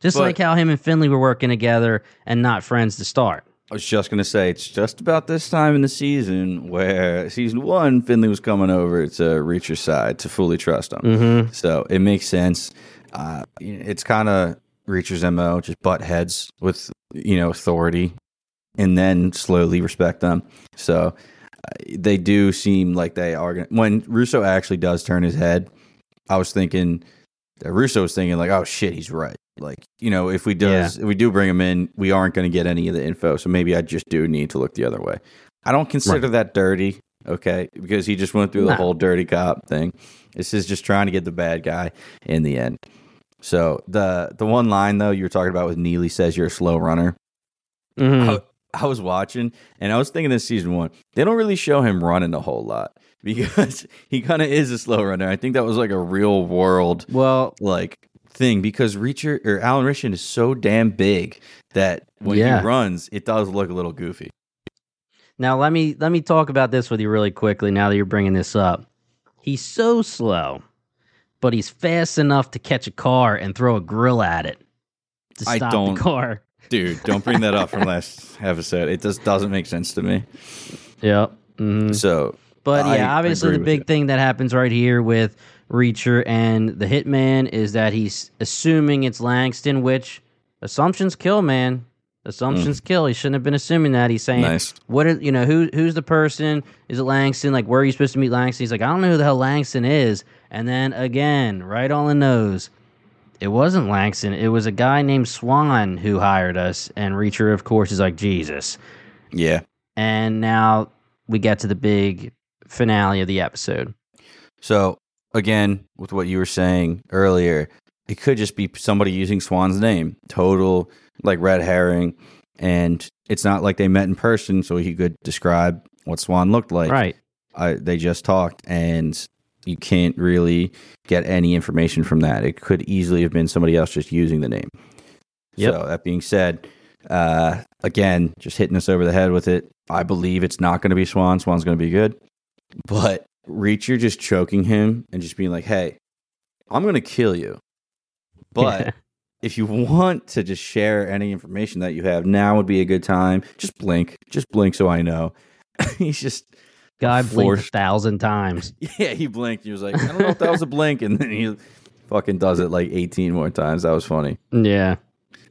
just But- like how him and Finlay were working together and not friends to start. I was just gonna say it's just about this time in the season where season one Finlay was coming over to Reacher's side to fully trust him. Mm-hmm. So it makes sense. Uh, it's kind of Reacher's mo, just butt heads with you know authority, and then slowly respect them. So uh, they do seem like they are. Gonna, when Russo actually does turn his head, I was thinking that Russo was thinking like, "Oh shit, he's right." Like you know, if we does if we do bring him in, we aren't going to get any of the info. So maybe I just do need to look the other way. I don't consider that dirty, okay, because he just went through the No. whole dirty cop thing. This is just trying to get the bad guy in the end. So the the one line though you were talking about with Neagley says you're a slow runner. Mm-hmm. I, I was watching and I was thinking this season one, they don't really show him running a whole lot because he kind of is a slow runner. I think that was like a real world Well, like thing because Reacher or Alan Ritchson is so damn big that when Yeah. he runs, it does look a little goofy. now let me let me talk about this with you really quickly. Now that you're bringing this up, he's so slow, but he's fast enough to catch a car and throw a grill at it. to I stop don't- the car. Dude, don't bring that up from last episode. It just doesn't make sense to me. Yep. hmm So But I yeah, obviously the big you. thing that happens right here with Reacher and the Hitman is that he's assuming it's Langston, which assumptions kill, man. Assumptions kill. He shouldn't have been assuming that. He's saying, Mm. Nice. "What are you know? Who who's the person? Is it Langston? Like, where are you supposed to meet Langston?" He's like, "I don't know who the hell Langston is." And then again, right on the nose, it wasn't Langston. It was a guy named Swan who hired us. And Reacher, of course, is like Jesus. yeah. And now we get to the big finale of the episode. So again, with what you were saying earlier, it could just be somebody using Swan's name. Total like red herring. And it's not like they met in person, so he could describe what Swan looked like. right. I, they just talked, and you can't really get any information from that. It could easily have been somebody else just using the name. Yep. So that being said, uh, again, just hitting us over the head with it. I believe it's not going to be Swan. Swan's going to be good, but Reacher just choking him and just being like, "Hey, I'm going to kill you," but. If you want to just share any information that you have, now would be a good time. Just blink. Just blink so I know. He's just Guy blinked a thousand times. yeah, he blinked. He was like, I don't know if that was a blink, and then he fucking does it like 18 more times. That was funny. Yeah.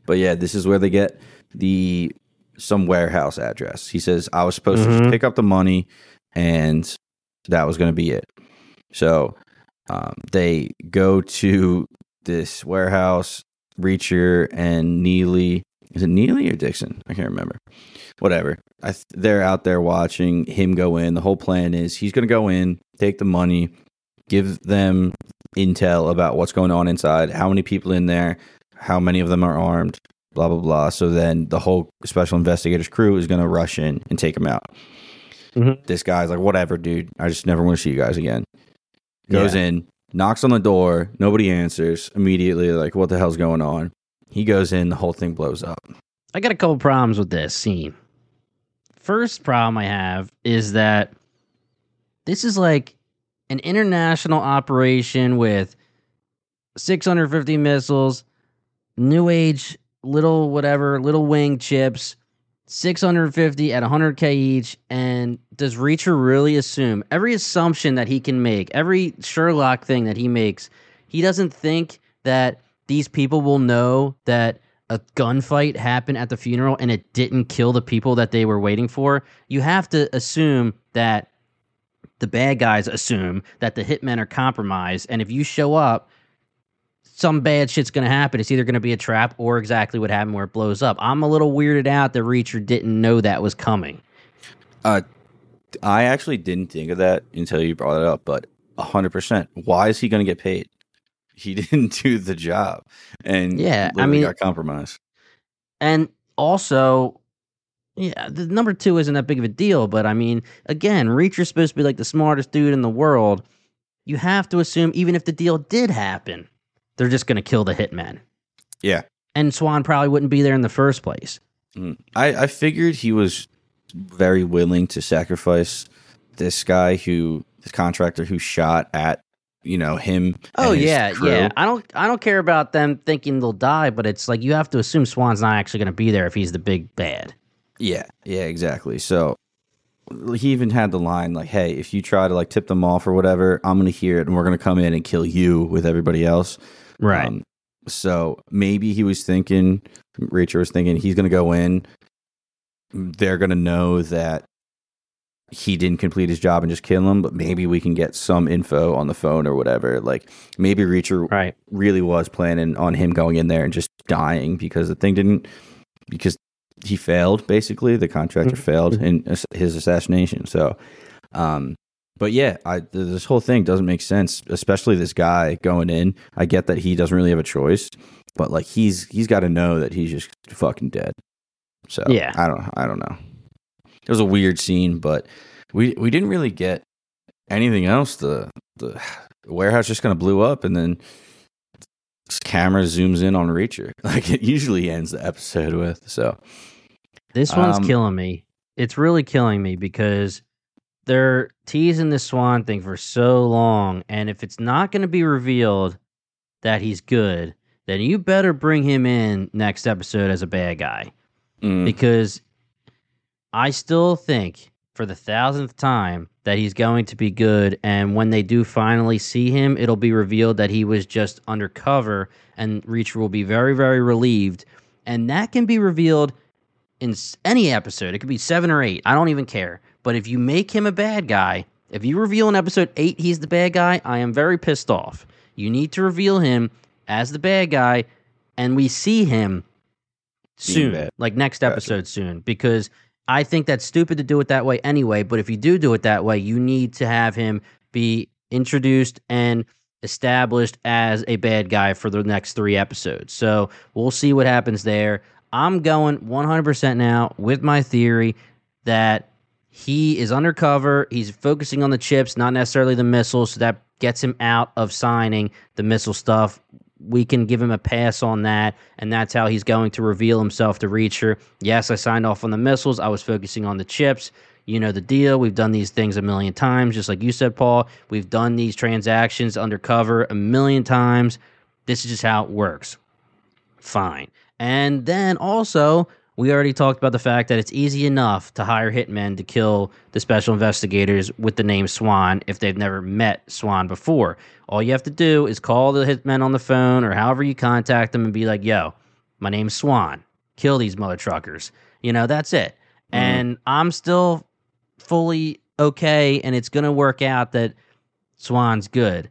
But yeah, this is where they get the some warehouse address. He says I was supposed to Mhm. just pick up the money, and that was going to be it. So um, they go to this warehouse. Reacher and Neagley. Is it Neagley or Dixon? I can't remember. Whatever. Th- they're out there watching him go in. The whole plan is he's going to go in, take the money, give them intel about what's going on inside, how many people in there, how many of them are armed, blah blah blah. So then the whole special investigators crew is going to rush in and take him out. Mhm. This guy's like, whatever, dude. I just never want to see you guys again. Goes Yeah. in, knocks on the door, nobody answers. Immediately, like, what the hell's going on? He goes in, the whole thing blows up. I got a couple problems with this scene. First problem I have is that this is like an international operation with 650 missiles, new age little whatever, little wing chips, 650 at 100k each and does Reacher really assume every assumption that he can make, every Sherlock thing that he makes, he doesn't think that these people will know that a gunfight happened at the funeral and it didn't kill the people that they were waiting for. You have to assume that the bad guys assume that the hitmen are compromised and if you show up some bad shit's going to happen. It's either going to be a trap or exactly what happened where it blows up. I'm a little weirded out that Reacher didn't know that was coming. Uh, I actually didn't think of that until you brought it up, but 100%. Why is he going to get paid? He didn't do the job. And Yeah, I mean- got compromised. And also, yeah, the number two isn't that big of a deal, but I mean, again, Reacher's supposed to be like the smartest dude in the world. You have to assume, even if the deal did happen, they're just going to kill the hitman. Yeah. And Swan probably wouldn't be there in the first place. Mm. I, I figured he was very willing to sacrifice this guy who, this contractor who shot at, you know, him. Oh yeah, crew. yeah. I don't I don't care about them thinking they'll die, but it's like you have to assume Swan's not actually going to be there if he's the big bad. Yeah, yeah, exactly. So he even had the line like, "Hey, if you try to like tip them off or whatever, I'm gonna hear it, and we're gonna come in and kill you with everybody else." Um, so maybe he was thinking, Reacher was thinking, he's gonna go in. They're gonna know that he didn't complete his job and just kill him, but maybe we can get some info on the phone or whatever. Like maybe Reacher right. really was planning on him going in there and just dying because the thing didn't because he failed basically the contractor Mhm. failed in his assassination so um but yeah i this whole thing doesn't make sense especially this guy going in i get that he doesn't really have a choice but like he's he's got to know that he's just fucking dead so Yeah. i don't i don't know it was a weird scene but we we didn't really get anything else the the warehouse just kind of blew up and then this camera zooms in on Reacher, like it usually ends the episode with. So This one's Um, killing me. It's really killing me because they're teasing this Swan thing for so long, and if it's not going to be revealed that he's good, then you better bring him in next episode as a bad guy Mm. because I still think for the thousandth time that he's going to be good. And when they do finally see him, it'll be revealed that he was just undercover, and Reacher will be very, very relieved. And that can be revealed in any episode. It could be seven or eight. I don't even care. But if you make him a bad guy, if you reveal in episode eight he's the bad guy, I am very pissed off. You need to reveal him as the bad guy, and we see him soon, like next Gotcha. episode soon, because I think that's stupid to do it that way anyway. But if you do do it that way, you need to have him be introduced and established as a bad guy for the next three episodes. So we'll see what happens there. I'm going 100% now with my theory that he is undercover. He's focusing on the chips, not necessarily the missiles. So that gets him out of signing the missile stuff. We can give him a pass on that, and that's how he's going to reveal himself to Reacher. Yes, I signed off on the missiles. I was focusing on the chips. You know the deal. We've done these things a million times, just like you said, Paul. We've done these transactions undercover a million times. This is just how it works. Fine. And then also, we already talked about the fact that it's easy enough to hire hitmen to kill the special investigators with the name Swan if they've never met Swan before. All you have to do is call the hitmen on the phone or however you contact them and be like, yo, my name's Swan. Kill these mother truckers. You know, that's it. Mm-hmm. And I'm still fully okay, and it's going to work out that Swan's good.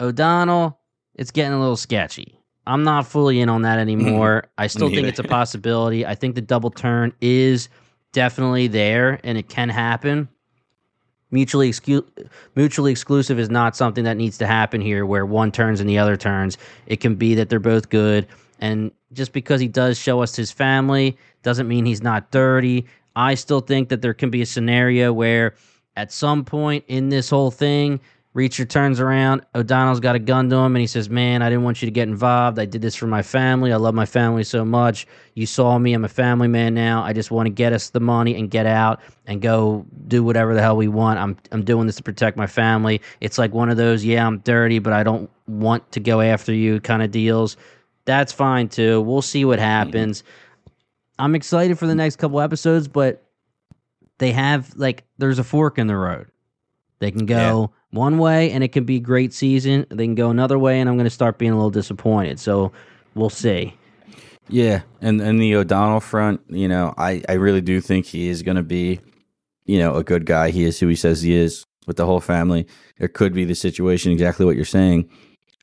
O'Donnell, it's getting a little sketchy. I'm not fully in on that anymore. I still think it's a possibility. I think the double turn is definitely there and it can happen. Mutually excu- mutually exclusive is not something that needs to happen here where one turns and the other turns. It can be that they're both good and just because he does show us his family doesn't mean he's not dirty. I still think that there can be a scenario where at some point in this whole thing, Reacher turns around, O'Donnell's got a gun to him, and he says, Man, I didn't want you to get involved. I did this for my family. I love my family so much. You saw me. I'm a family man now. I just want to get us the money and get out and go do whatever the hell we want. I'm, I'm doing this to protect my family. It's like one of those, yeah, I'm dirty, but I don't want to go after you kind of deals. That's fine too. We'll see what happens. I'm excited for the next couple episodes, but they have like there's a fork in the road. They can go one way and it can be great season. They can go another way and I'm going to start being a little disappointed. So we'll see. Yeah, and and the O'Donnell front, you know, I I really do think he is going to be, you know, a good guy. He is who he says he is with the whole family. There could be the situation exactly what you're saying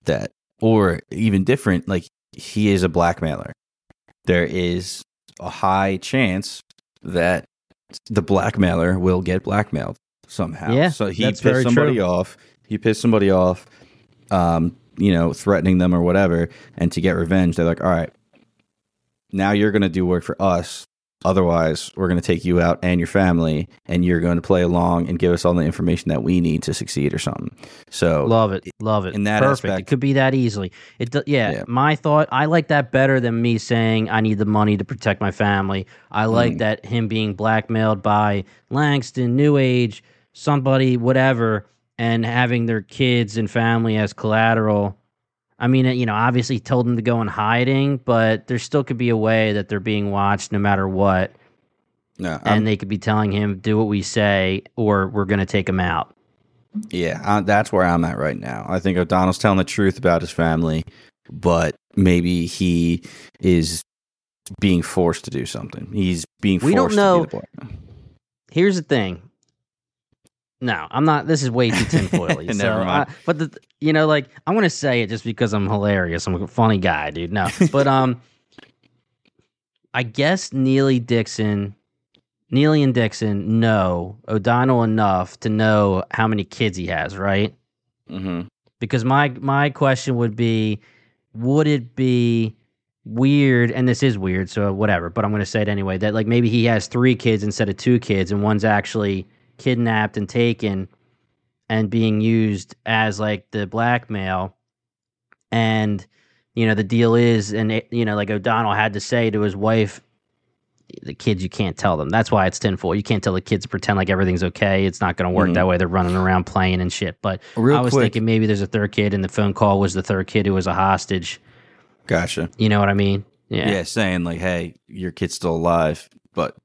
that, or even different, like he is a blackmailer. There is a high chance that the blackmailer will get blackmailed somehow. Yeah, so he that's pissed very somebody true. off. He pissed somebody off. Um, you know, threatening them or whatever, and to get revenge, they're like, all right, now you're going to do work for us. Otherwise, we're going to take you out and your family, and you're going to play along and give us all the information that we need to succeed or something. So, Love it. Love it. in that Perfect. aspect- it could be that easily. It yeah, Yeah. my thought, I like that better than me saying I need the money to protect my family. I like Mm. that him being blackmailed by Langston, New Age, somebody, whatever, and having their kids and family as collateral. I mean, you know, obviously told them to go in hiding, but there still could be a way that they're being watched no matter what. no, I'm- and they could be telling him, do what we say, or we're going to take him out. yeah, uh, that's where I'm at right now. I think O'Donnell's telling the truth about his family, but maybe he is being forced to do something. He's being forced We don't know- to be the black. here's the thing. No, I'm not. This is way too tinfoily. Never so, mind. I- but the, you know, like I'm gonna say it just because I'm hilarious. I'm a funny guy, dude. No, but um, I guess Neagley Dixon, Neagley and Dixon know O'Donnell enough to know how many kids he has, right? Mhm. because my my question would be would it be weird and this is weird so whatever but i'm going to say it anyway that like maybe he has three kids instead of two kids and one's actually kidnapped and taken and being used as like the blackmail and you know the deal is and it, you know like o'donnell had to say to his wife the kids you can't tell them that's why it's tinfoil you can't tell the kids to pretend like everything's okay it's not going to work Mhm. that way they're running around playing and shit but Real I was quick, thinking maybe there's a third kid, and the phone call was the third kid who was a hostage. Gotcha. You know what I mean? Yeah. Yeah. saying like, hey, your kid's still alive, but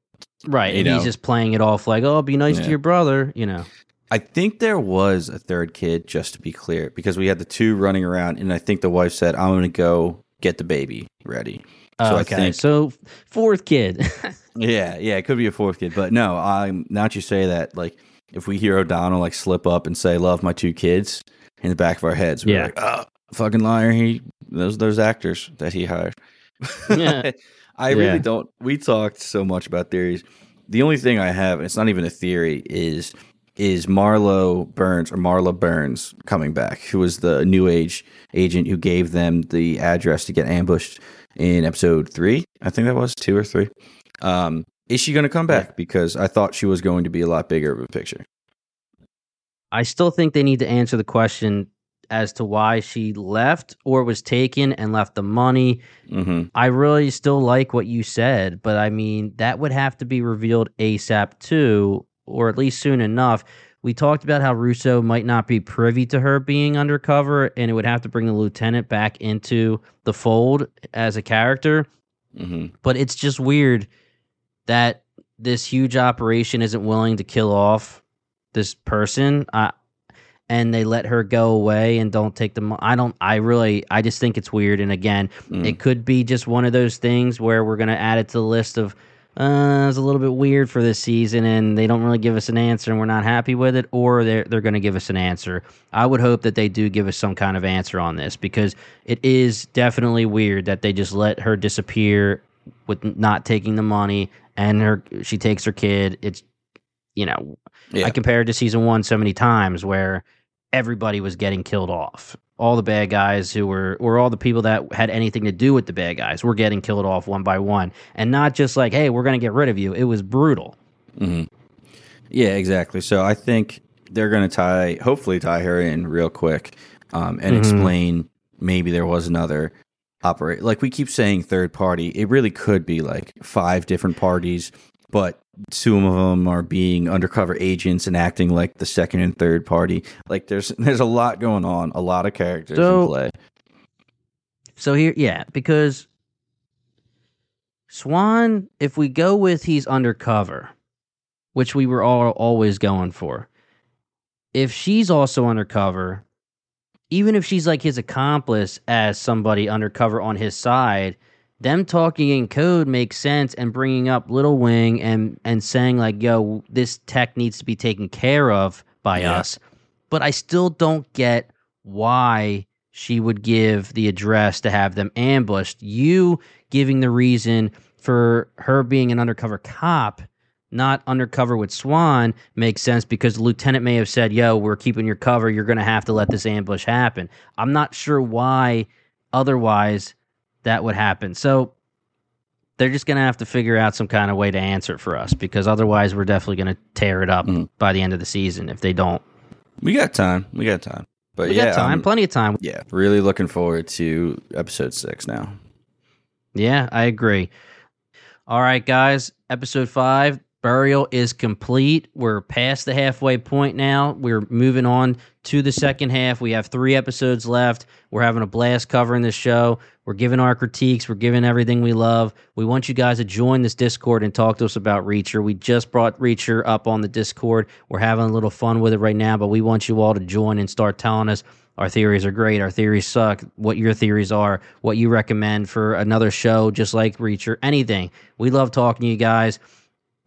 Right. You And know. he's just playing it off like, oh, be nice Yeah. to your brother, you know. I think there was a third kid, just to be clear, because we had the two running around, and I think the wife said, "I'm going to go get the baby ready." So I okay. think- so fourth kid. Yeah, yeah, it could be a fourth kid, but no. I'm that you say that, like, if we hear O'Donnell like slip up and say, "Love my two kids," in the back of our heads, we're Yeah. like, "Oh, fucking liar!" He those those actors that he hired. Yeah. I Yeah. really don't. We talked so much about theories. The only thing I have, and it's not even a theory, is is Marlo Burns or Marla Burns coming back, who was the New Age agent who gave them the address to get ambushed in episode three. I think that was two or three. Um, is she going to come back? Because I thought she was going to be a lot bigger of a picture. I still think they need to answer the question as to why she left or was taken and left the money. hmm I really still like what you said, but I mean, that would have to be revealed ASAP too, or at least soon enough. We talked about how Russo might not be privy to her being undercover, and it would have to bring the lieutenant back into the fold as a character. hmm But it's just weird that this huge operation isn't willing to kill off this person. I, and they let her go away and don't take the mo- I don't I really I just think it's weird and again Mm. it could be just one of those things where we're going to add it to the list of uh it's a little bit weird for this season and they don't really give us an answer and we're not happy with it or they're they're going to give us an answer. I would hope that they do give us some kind of answer on this because it is definitely weird that they just let her disappear with not taking the money and her she takes her kid. It's you know Yeah. I compared to season one so many times where everybody was getting killed off. All the bad guys who were, or all the people that had anything to do with the bad guys were getting killed off one by one. And not just like, hey, we're going to get rid of you. It was brutal. hmm Yeah, exactly. So I think they're going to tie, hopefully, tie her in real quick um, and Mhm. explain maybe there was another operate. Like we keep saying, third party. It really could be like five different parties, but two of them are being undercover agents and acting like the second and third party. Like there's there's a lot going on, a lot of characters So- in play. So here, yeah, because Swan, if we go with he's undercover, which we were all always going for, if she's also undercover, even if she's like his accomplice as somebody undercover on his side, them talking in code makes sense and bringing up Little Wing and and saying like, "Yo, this tech needs to be taken care of by Yeah. us." But I still don't get why she would give the address to have them ambushed. You giving the reason for her being an undercover cop, not undercover with Swan, makes sense because the lieutenant may have said, Yo, we're keeping your cover. You're going to have to let this ambush happen. I'm not sure why otherwise that would happen. So they're just going to have to figure out some kind of way to answer it for us because otherwise we're definitely going to tear it up Mhm. by the end of the season if they don't. We got time. We got time. But We yeah, got time, I'm- plenty of time. yeah, really looking forward to episode six now. Yeah, I agree. All right, guys. Episode five, burial is complete. We're past the halfway point now. We're moving on to the second half. We have three episodes left. We're having a blast covering this show. We're giving our critiques. We're giving everything we love. We want you guys to join this Discord and talk to us about Reacher. We just brought Reacher up on the Discord. We're having a little fun with it right now, but we want you all to join and start telling us our theories are great. Our theories suck. What your theories are, what you recommend for another show, just like Reacher, anything. We love talking to you guys,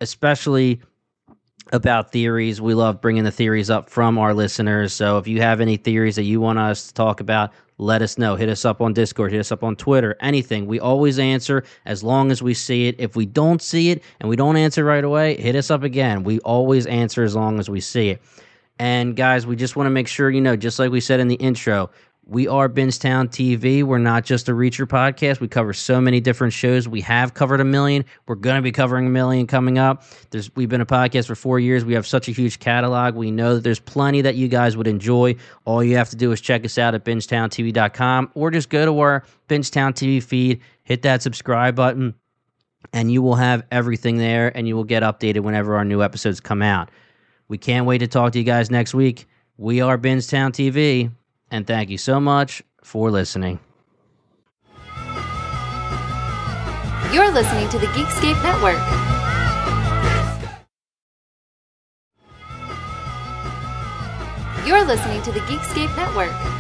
especially about theories. We love bringing the theories up from our listeners. So if you have any theories that you want us to talk about, let us know. Hit us up on Discord, hit us up on Twitter, anything. We always answer as long as we see it. If we don't see it and we don't answer right away, hit us up again. We always answer as long as we see it. And guys, we just want to make sure you know, just like we said in the intro, we are Bingetown TV. We're not just a Reacher podcast. We cover so many different shows. We have covered a million. We're going to be covering a million coming up. There's we've been a podcast for 4 years. We have such a huge catalog. We know that there's plenty that you guys would enjoy. All you have to do is check us out at bingetowntv.com or just go to our Bingetown TV feed, hit that subscribe button, and you will have everything there and you will get updated whenever our new episodes come out. We can't wait to talk to you guys next week. We are Bingetown TV, and thank you so much for listening. You're listening to the Geekscape Network. You're listening to the Geekscape Network.